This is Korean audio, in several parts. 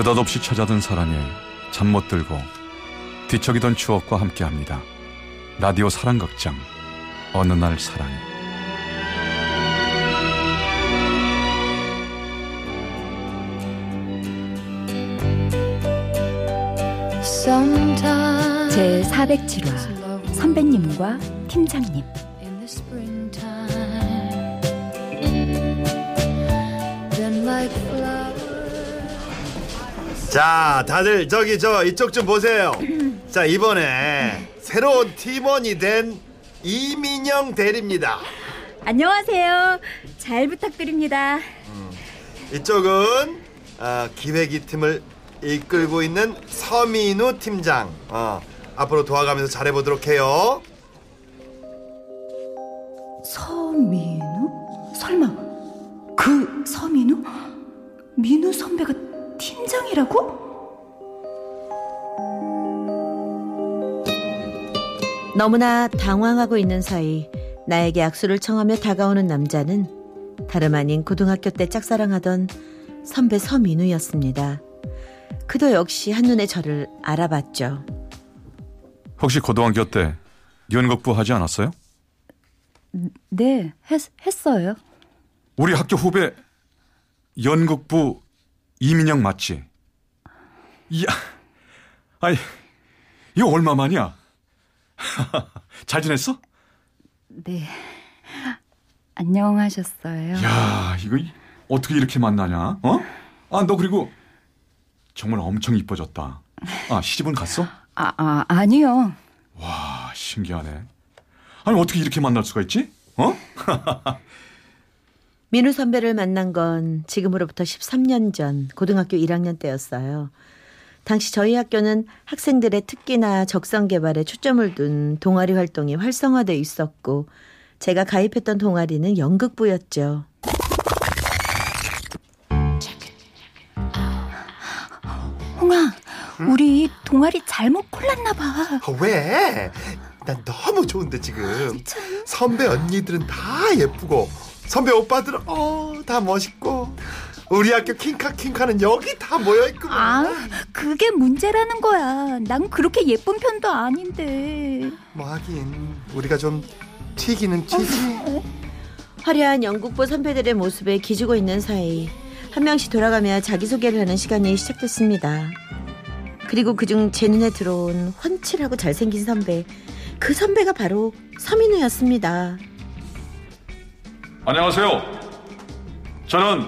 느닷없이 찾아든 사랑에 잠 못 들고 뒤척이던 추억과 함께합니다. 라디오 사랑극장 어느 날 사랑이 제 407화 선배님과 팀장님 자, 다들 저기 저 이쪽 좀 보세요. 자, 이번에 새로운 팀원이 된 이민영 대리입니다. 안녕하세요 잘 부탁드립니다 이쪽은 어, 기획이 팀을 이끌고 있는 서민우 팀장. 어, 앞으로 도와가면서 잘해보도록 해요. 서민우? 설마 그 서민우? 민우 선배가 팀장이라고? 너무나 당황하고 있는 사이 나에게 악수를 청하며 다가오는 남자는 다름 아닌 고등학교 때 짝사랑하던 선배 서민우였습니다. 그도 역시 한눈에 저를 알아봤죠. 혹시 고등학교 때 연극부 하지 않았어요? 네, 했, 했어요. 우리 학교 후배 연극부 이민영 맞지? 이야, 아이, 이거 얼마만이야? 잘 지냈어? 네. 안녕하셨어요. 야, 이거 어떻게 이렇게 만나냐? 어? 아, 너 그리고 정말 엄청 이뻐졌다. 아, 시집은 갔어? 아, 아, 아니요. 와, 신기하네. 아니, 어떻게 이렇게 만날 수가 있지? 어? 민우 선배를 만난 건 지금으로부터 13년 전 고등학교 1학년 때였어요. 당시 저희 학교는 학생들의 특기나 적성 개발에 초점을 둔 동아리 활동이 활성화돼 있었고 제가 가입했던 동아리는 연극부였죠. 홍아, 우리 동아리 잘못 골랐나 봐. 아, 왜? 난 너무 좋은데 지금. 선배 언니들은 다 예쁘고 선배 오빠들은 어, 다 멋있고 우리 학교 킹카 킹카는 여기 다 모여 있구만. 아, 그게 문제라는 거야. 난 그렇게 예쁜 편도 아닌데. 뭐 하긴 우리가 좀 튀기는 튀지. 화려한 연극부 선배들의 모습에 기죽어 있는 사이 한 명씩 돌아가며 자기소개를 하는 시간이 시작됐습니다. 그리고 그중 제 눈에 들어온 훤칠하고 잘생긴 선배 그 선배가 바로 서민우였습니다. 안녕하세요. 저는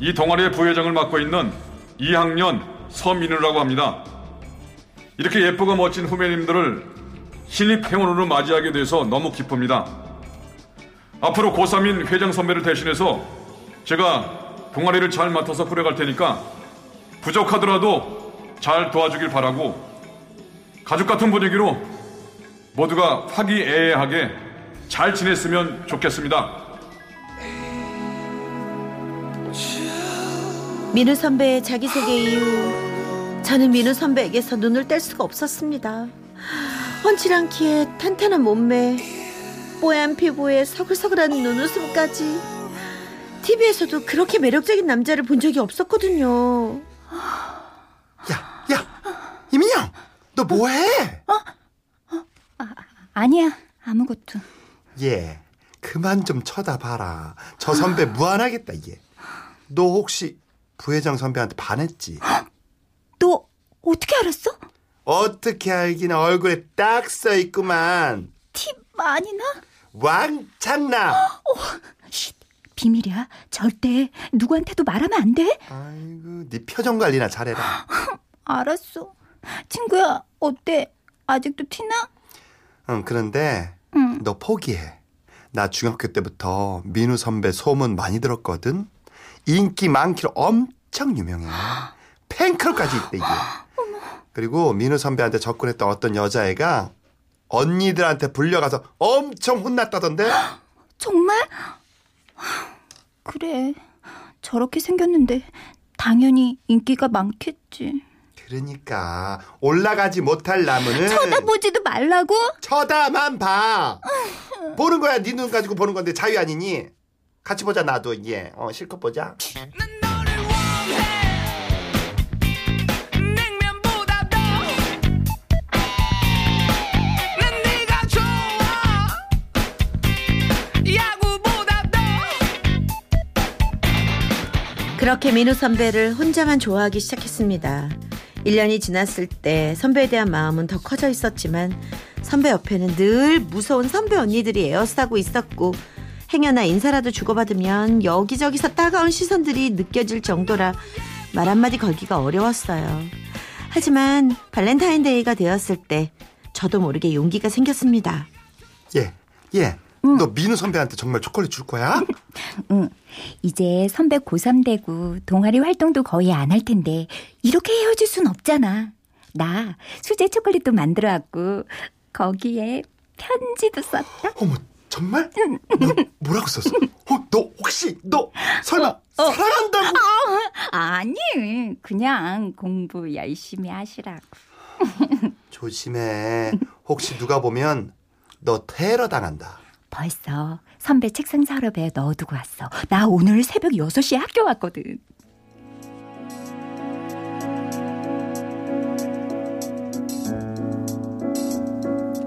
이 동아리의 부회장을 맡고 있는 2학년 서민우라고 합니다. 이렇게 예쁘고 멋진 후배님들을 신입 회원으로 맞이하게 돼서 너무 기쁩니다. 앞으로 고3인 회장 선배를 대신해서 제가 동아리를 잘 맡아서 꾸려갈 테니까 부족하더라도 잘 도와주길 바라고 가족 같은 분위기로 모두가 화기애애하게 잘 지냈으면 좋겠습니다. 민우 선배의 자기소개 이후 저는 민우 선배에게서 눈을 뗄 수가 없었습니다. 훤칠한 키에 탄탄한 몸매, 뽀얀 피부에 서글서글한 눈웃음까지 TV에서도 그렇게 매력적인 남자를 본 적이 없었거든요. 야, 야, 이민영, 너 뭐해? 아니야, 아무것도. 얘, 그만 좀 쳐다봐라. 저 선배 무안하겠다 얘. 너 혹시 부회장 선배한테 반했지? 너 어떻게 알았어? 어떻게 알긴 얼굴에 딱 써 있구만. 티 많이 나? 왕창나. 쉿, 비밀이야. 절대 누구한테도 말하면 안 돼. 아이고, 네 표정 관리나 잘해라. 알았어. 친구야, 어때? 아직도 티나? 응, 그런데 응. 너 포기해. 나 중학교 때부터 민우 선배 소문 많이 들었거든. 인기 많기로 엄청 유명해. 팬클럽까지 있대 이게. 그리고 민우 선배한테 접근했던 어떤 여자애가 언니들한테 불려가서 엄청 혼났다던데. 정말? 그래. 저렇게 생겼는데 당연히 인기가 많겠지. 그러니까 올라가지 못할 나무는 쳐다보지도 말라고? 쳐다만 봐. 보는 거야. 네 눈 가지고 보는 건데 자유 아니니? 같이 보자 나도 이제. 어, 실컷 보자. 그렇게 민우 선배를 혼자만 좋아하기 시작했습니다. 1년이 지났을 때 선배에 대한 마음은 더 커져 있었지만 선배 옆에는 늘 무서운 선배 언니들이 에워싸고 있었고 행여나 인사라도 주고받으면 여기저기서 따가운 시선들이 느껴질 정도라 말 한마디 걸기가 어려웠어요. 하지만 발렌타인데이가 되었을 때 저도 모르게 용기가 생겼습니다. 예, 예. 너 민우 선배한테 정말 초콜릿 줄 거야? 응. 이제 선배 고3 되고 동아리 활동도 거의 안 할 텐데 이렇게 헤어질 순 없잖아. 나 수제 초콜릿도 만들어 왔고 거기에 편지도 썼다. 어머, 정말? 뭐, 뭐라고 썼어? 어, 너 혹시 너 설마 사랑한다고? 아니, 그냥 공부 열심히 하시라고. 조심해. 혹시 누가 보면 너 테러 당한다. 벌써 선배 책상 서랍에 넣어두고 왔어. 나 오늘 새벽 6시에 학교 왔거든.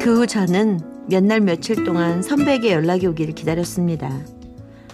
그 후 저는 몇 날 며칠 동안 선배에게 연락이 오기를 기다렸습니다.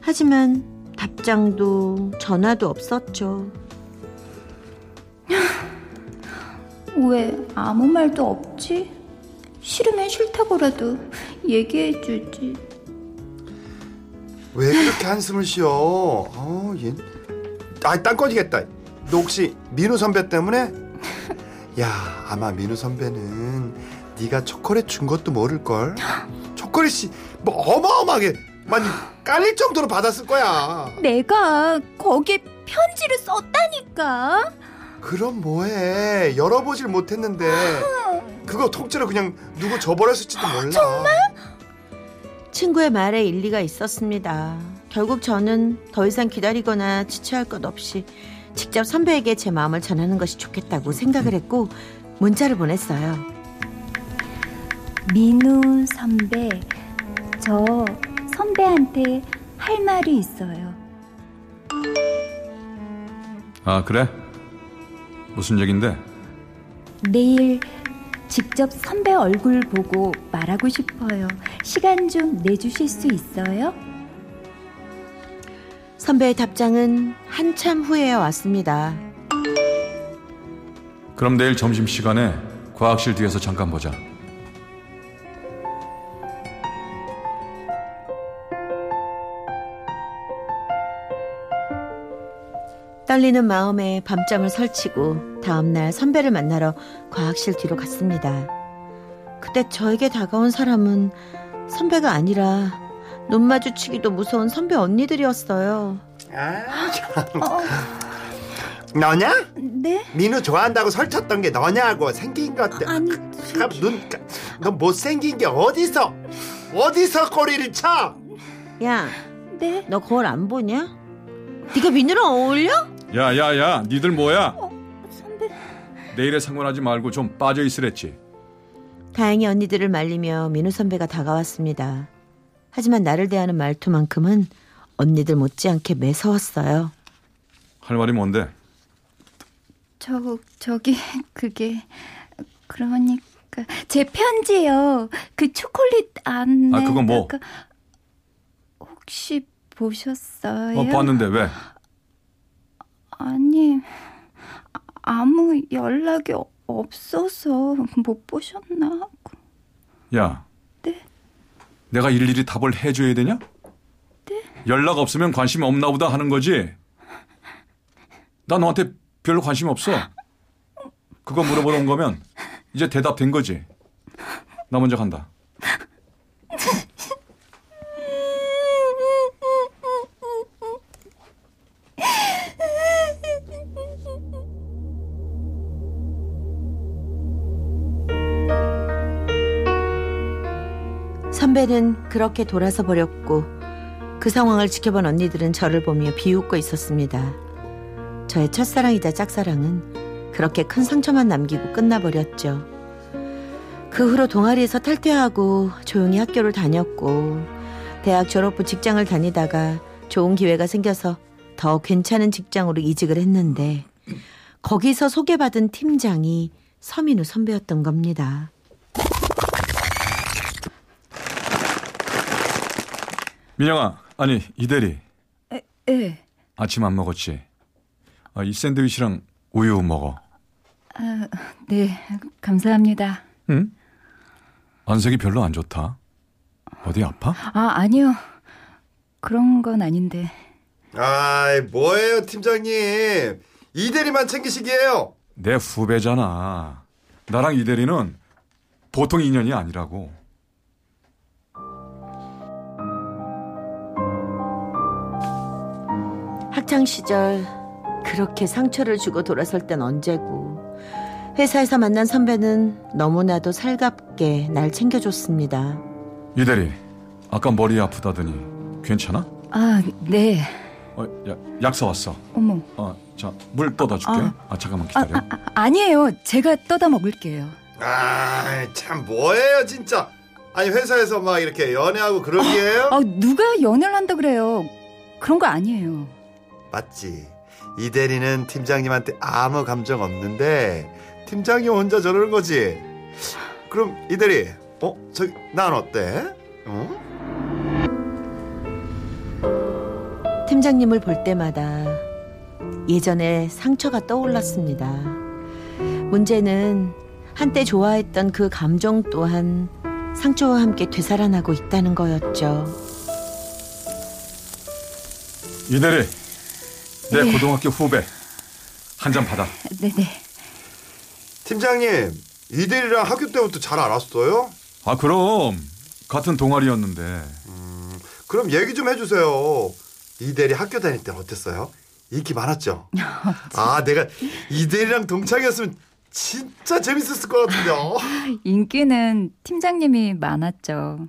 하지만 답장도 전화도 없었죠. 왜 아무 말도 없지? 싫으면 싫다고라도 얘기해 주지. 왜 그렇게 한숨을 쉬어? 어, 얘. 아, 딴 꺼지겠다. 너 혹시 민우 선배 때문에? 야, 아마 민우 선배는 네가 초콜릿 준 것도 모를 걸. 초콜릿이 뭐 어마어마하게 많이 깔릴 정도로 받았을 거야. 내가 거기에 편지를 썼다니까. 그럼 뭐해? 열어보질 못했는데 그거 통째로 그냥 누구 줘버렸을지도 몰라. 정말? 친구의 말에 일리가 있었습니다. 결국 저는 더 이상 기다리거나 지체할 것 없이 직접 선배에게 제 마음을 전하는 것이 좋겠다고 생각을 했고 문자를 보냈어요. 민우 선배, 저 선배한테 할 말이 있어요. 아, 그래? 무슨 얘긴데? 내일 직접 선배 얼굴 보고 말하고 싶어요. 시간 좀 내주실 수 있어요? 선배의 답장은 한참 후에 왔습니다. 그럼 내일 점심시간에 과학실 뒤에서 잠깐 보자. 떨리는 마음에 밤잠을 설치고 다음날 선배를 만나러 과학실 뒤로 갔습니다. 그때 저에게 다가온 사람은 선배가 아니라 눈 마주치기도 무서운 선배 언니들이었어요. 아, 참. 너냐? 네? 민우 좋아한다고 설쳤던 게 너냐고 생긴 것들. 아니, 눈, 너 못생긴 게 어디서 어디서 꼬리를 쳐? 야, 네? 너 거울 안 보냐? 네가 민우랑 어울려? 야, 야, 야, 니들 뭐야? 선배. 내일에 상관하지 말고 좀 빠져 있으랬지. 다행히 언니들을 말리며 민우 선배가 다가왔습니다. 하지만 나를 대하는 말투만큼은 언니들 못지않게 매서웠어요. 할 말이 뭔데? 저 저기 그게 그러니까 제 편지요. 그 초콜릿 안에 아, 그건 뭐? 혹시 보셨어요? 어, 봤는데 왜? 아니 아- 아무 연락이 어- 없어서 못 보셨나 하고. 야. 네? 내가 일일이 답을 해줘야 되냐? 네? 연락 없으면 관심 없나 보다 하는 거지. 나 너한테 별로 관심 없어. 그거 물어보러 온 거면 이제 대답된 거지. 나 먼저 간다. 선배는 그렇게 돌아서 버렸고 그 상황을 지켜본 언니들은 저를 보며 비웃고 있었습니다. 저의 첫사랑이자 짝사랑은 그렇게 큰 상처만 남기고 끝나버렸죠. 그 후로 동아리에서 탈퇴하고 조용히 학교를 다녔고 대학 졸업 후 직장을 다니다가 좋은 기회가 생겨서 더 괜찮은 직장으로 이직을 했는데 거기서 소개받은 팀장이 서민우 선배였던 겁니다. 민영아, 아니 이대리 예. 아침 안 먹었지? 아, 이 샌드위치랑 우유 먹어. 네, 감사합니다. 응? 안색이 별로 안 좋다. 어디 아파? 아, 아니요. 그런 건 아닌데. 아이, 뭐예요, 팀장님. 이대리만 챙기시기에요. 내 후배잖아. 나랑 이 대리는 보통 인연이 아니라고. 학창 시절 그렇게 상처를 주고 돌아설 땐 언제고 회사에서 만난 선배는 너무나도 살갑게 날 챙겨줬습니다. 이 대리, 아까 머리 아프다더니 괜찮아? 아, 네. 어, 야, 약 사 왔어. 어머. 어, 자, 물 떠다 줄게. 아, 잠깐만 아, 기다려. 아, 아, 아니에요. 제가 떠다 먹을게요. 아이, 참, 뭐예요, 진짜. 아니, 회사에서 막 이렇게 연애하고 그런 게예요? 아, 누가 연애를 한다 그래요. 그런 거 아니에요. 맞지. 이 대리는 팀장님한테 아무 감정 없는데, 팀장님 혼자 저러는 거지. 그럼 이 대리, 어? 저기, 난 어때? 어? 팀장님을 볼 때마다 예전에 상처가 떠올랐습니다. 문제는 한때 좋아했던 그 감정 또한 상처와 함께 되살아나고 있다는 거였죠. 이 대리, 내 네. 고등학교 후배. 한 잔 받아. 네네. 팀장님, 이대리랑 학교 때부터 잘 알았어요? 아, 그럼. 같은 동아리였는데. 그럼 얘기 좀 해주세요. 이대리 학교 다닐 때 어땠어요? 인기 많았죠? 아, 내가 이대리랑 동창이었으면 진짜 재밌었을 것 같은데. 어. 인기는 팀장님이 많았죠.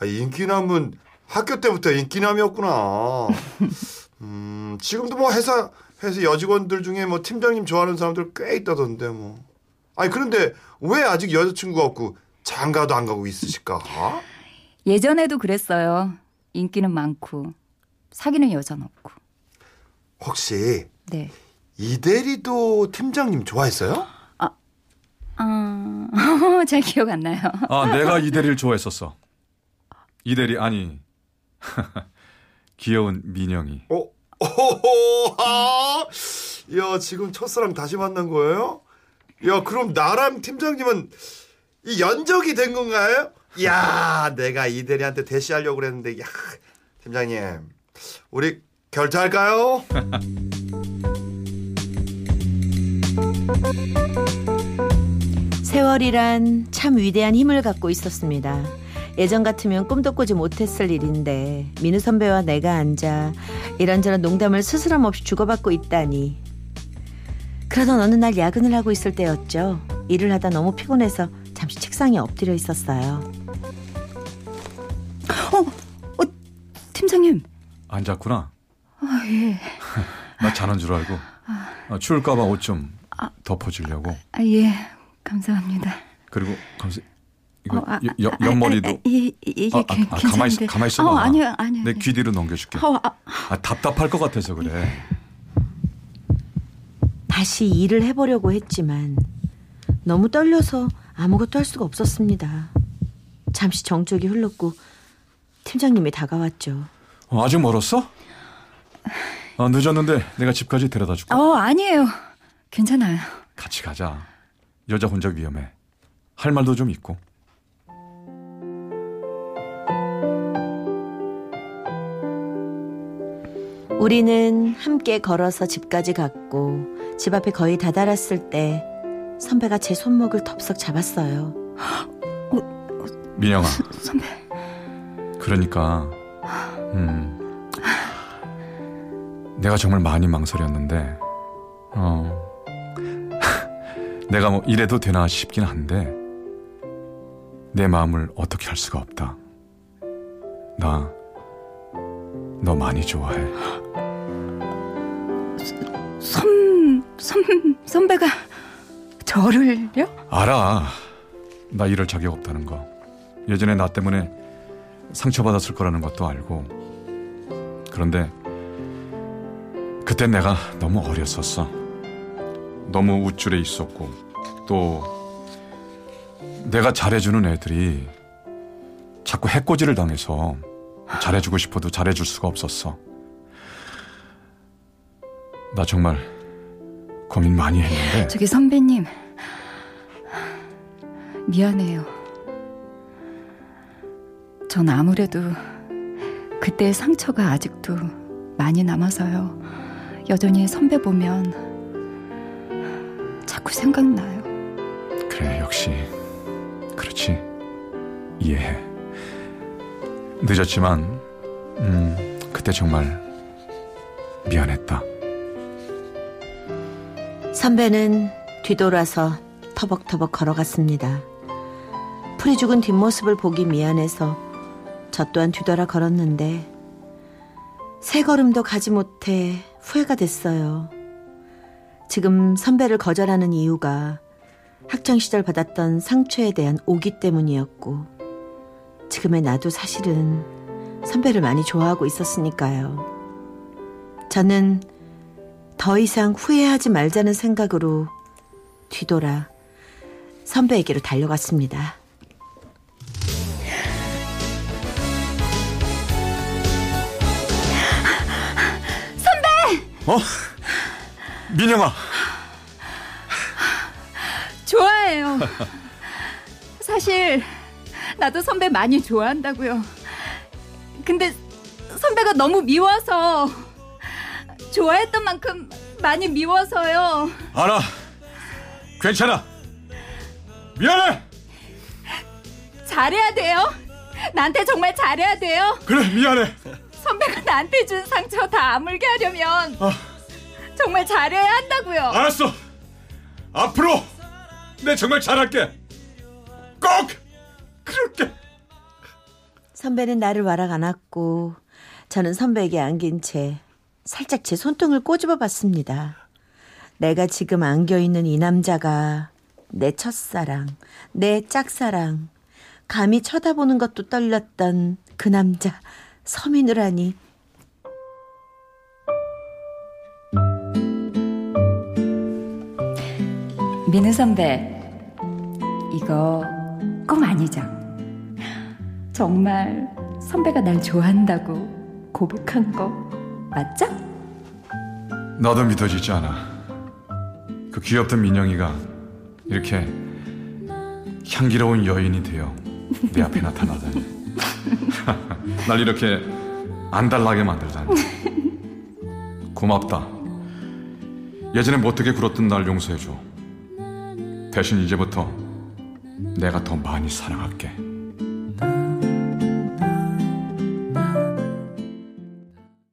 아, 인기남은 학교 때부터 인기남이었구나. 음, 지금도 뭐 회사 회사 여직원들 중에 뭐 팀장님 좋아하는 사람들 꽤 있다던데 뭐. 아니 그런데 왜 아직 여자친구가 없고 장가도 안 가고 있으실까? 예전에도 그랬어요. 인기는 많고 사귀는 여자는 없고. 혹시 네. 이대리도 팀장님 좋아했어요? 아, 잘 기억 안 나요. 아, 내가 이 대리를 좋아했었어. 이 대리, 아니. 귀여운 민영이. 어? 오호호, 아, 야, 지금 첫사랑 다시 만난 거예요? 야, 그럼 나랑 팀장님은 이 연적이 된 건가요? 야, 내가 이 대리한테 대시하려고 그랬는데, 야, 팀장님, 우리 결제할까요? 세월이란 참 위대한 힘을 갖고 있었습니다. 예전 같으면 꿈도 꾸지 못했을 일인데 민우 선배와 내가 앉아 이런저런 농담을 스스럼 없이 주고받고 있다니. 그러던 어느 날 야근을 하고 있을 때였죠. 일을 하다 너무 피곤해서 잠시 책상에 엎드려 있었어요. 팀장님. 앉았구나. 아, 예. 나 자는 줄 알고. 아, 추울까봐 옷좀 덮어주려고. 아, 예. 감사합니다. 그리고 감사, 이거 어, 아, 여- 여- 아, 옆머리도. 아, 아, 이, 이- 이게 아, 아, 괜- 아, 가만히 있- 괜찮은데. 가만히 있어 봐. 어, 아니요, 아니요. 내 귀 뒤로 넘겨줄게. 어, 아, 아, 답답할 것 같아서 그래. 다시 일을 해보려고 했지만 너무 떨려서 아무것도 할 수가 없었습니다. 잠시 정적이 흘렀고 팀장님이 다가왔죠. 어, 아직 멀었어? 아, 늦었는데 내가 집까지 데려다 줄까? 어, 아니에요. 괜찮아요. 같이 가자. 여자 혼자 위험해. 할 말도 좀 있고. 우리는 함께 걸어서 집까지 갔고 집 앞에 거의 다다랐을 때 선배가 제 손목을 덥석 잡았어요. 민영아. 선배. 그러니까 음. 내가 정말 많이 망설였는데 어. 내가 뭐 이래도 되나 싶긴 한데 내 마음을 어떻게 할 수가 없다. 나 너 많이 좋아해. 선, 선, 선배가 저를요? 알아. 나 이럴 자격 없다는 거. 예전에 나 때문에 상처받았을 거라는 것도 알고. 그런데 그땐 내가 너무 어렸었어. 너무 우쭐해 있었고 또 내가 잘해주는 애들이 자꾸 해코지를 당해서 잘해주고 싶어도 잘해줄 수가 없었어. 나 정말 고민 많이 했는데 저기 선배님 미안해요. 전 아무래도 그때의 상처가 아직도 많이 남아서요. 여전히 선배 보면 자꾸 생각나요. 그래 역시 그렇지 이해해 늦었지만 음 그때 정말 미안했다 선배는 뒤돌아서 터벅터벅 걸어갔습니다. 풀이 죽은 뒷모습을 보기 미안해서 저 또한 뒤돌아 걸었는데 세 걸음도 가지 못해 후회가 됐어요. 지금 선배를 거절하는 이유가 학창시절 받았던 상처에 대한 오기 때문이었고 지금의 나도 사실은 선배를 많이 좋아하고 있었으니까요. 저는 더 이상 후회하지 말자는 생각으로 뒤돌아 선배에게로 달려갔습니다. 어? 민영아 좋아해요. 사실 나도 선배 많이 좋아한다고요. 근데 선배가 너무 미워서 좋아했던 만큼 많이 미워서요. 알아 괜찮아 미안해 잘해야 돼요. 나한테 정말 잘해야 돼요. 그래 미안해 선배가 나한테 준 상처 다 아물게 하려면 아. 정말 잘해야 한다고요. 알았어 앞으로 내 정말 잘할게 선배는 나를 와락 안았고 저는 선배에게 안긴 채 살짝 제 손등을 꼬집어 봤습니다. 내가 지금 안겨 있는 이 남자가 내 첫사랑, 내 짝사랑, 감히 쳐다보는 것도 떨렸던 그 남자 서민우라니 민우 선배, 이거 껌 아니죠? 정말 선배가 날 좋아한다고 고백한 거 맞죠? 나도 믿어지지 않아. 그 귀엽던 민영이가 이렇게 향기로운 여인이 되어 내 앞에 나타나다니. 날 이렇게 안달나게 만들다니. 고맙다. 예전에 못되게 굴었던 날 용서해줘. 대신 이제부터 내가 더 많이 사랑할게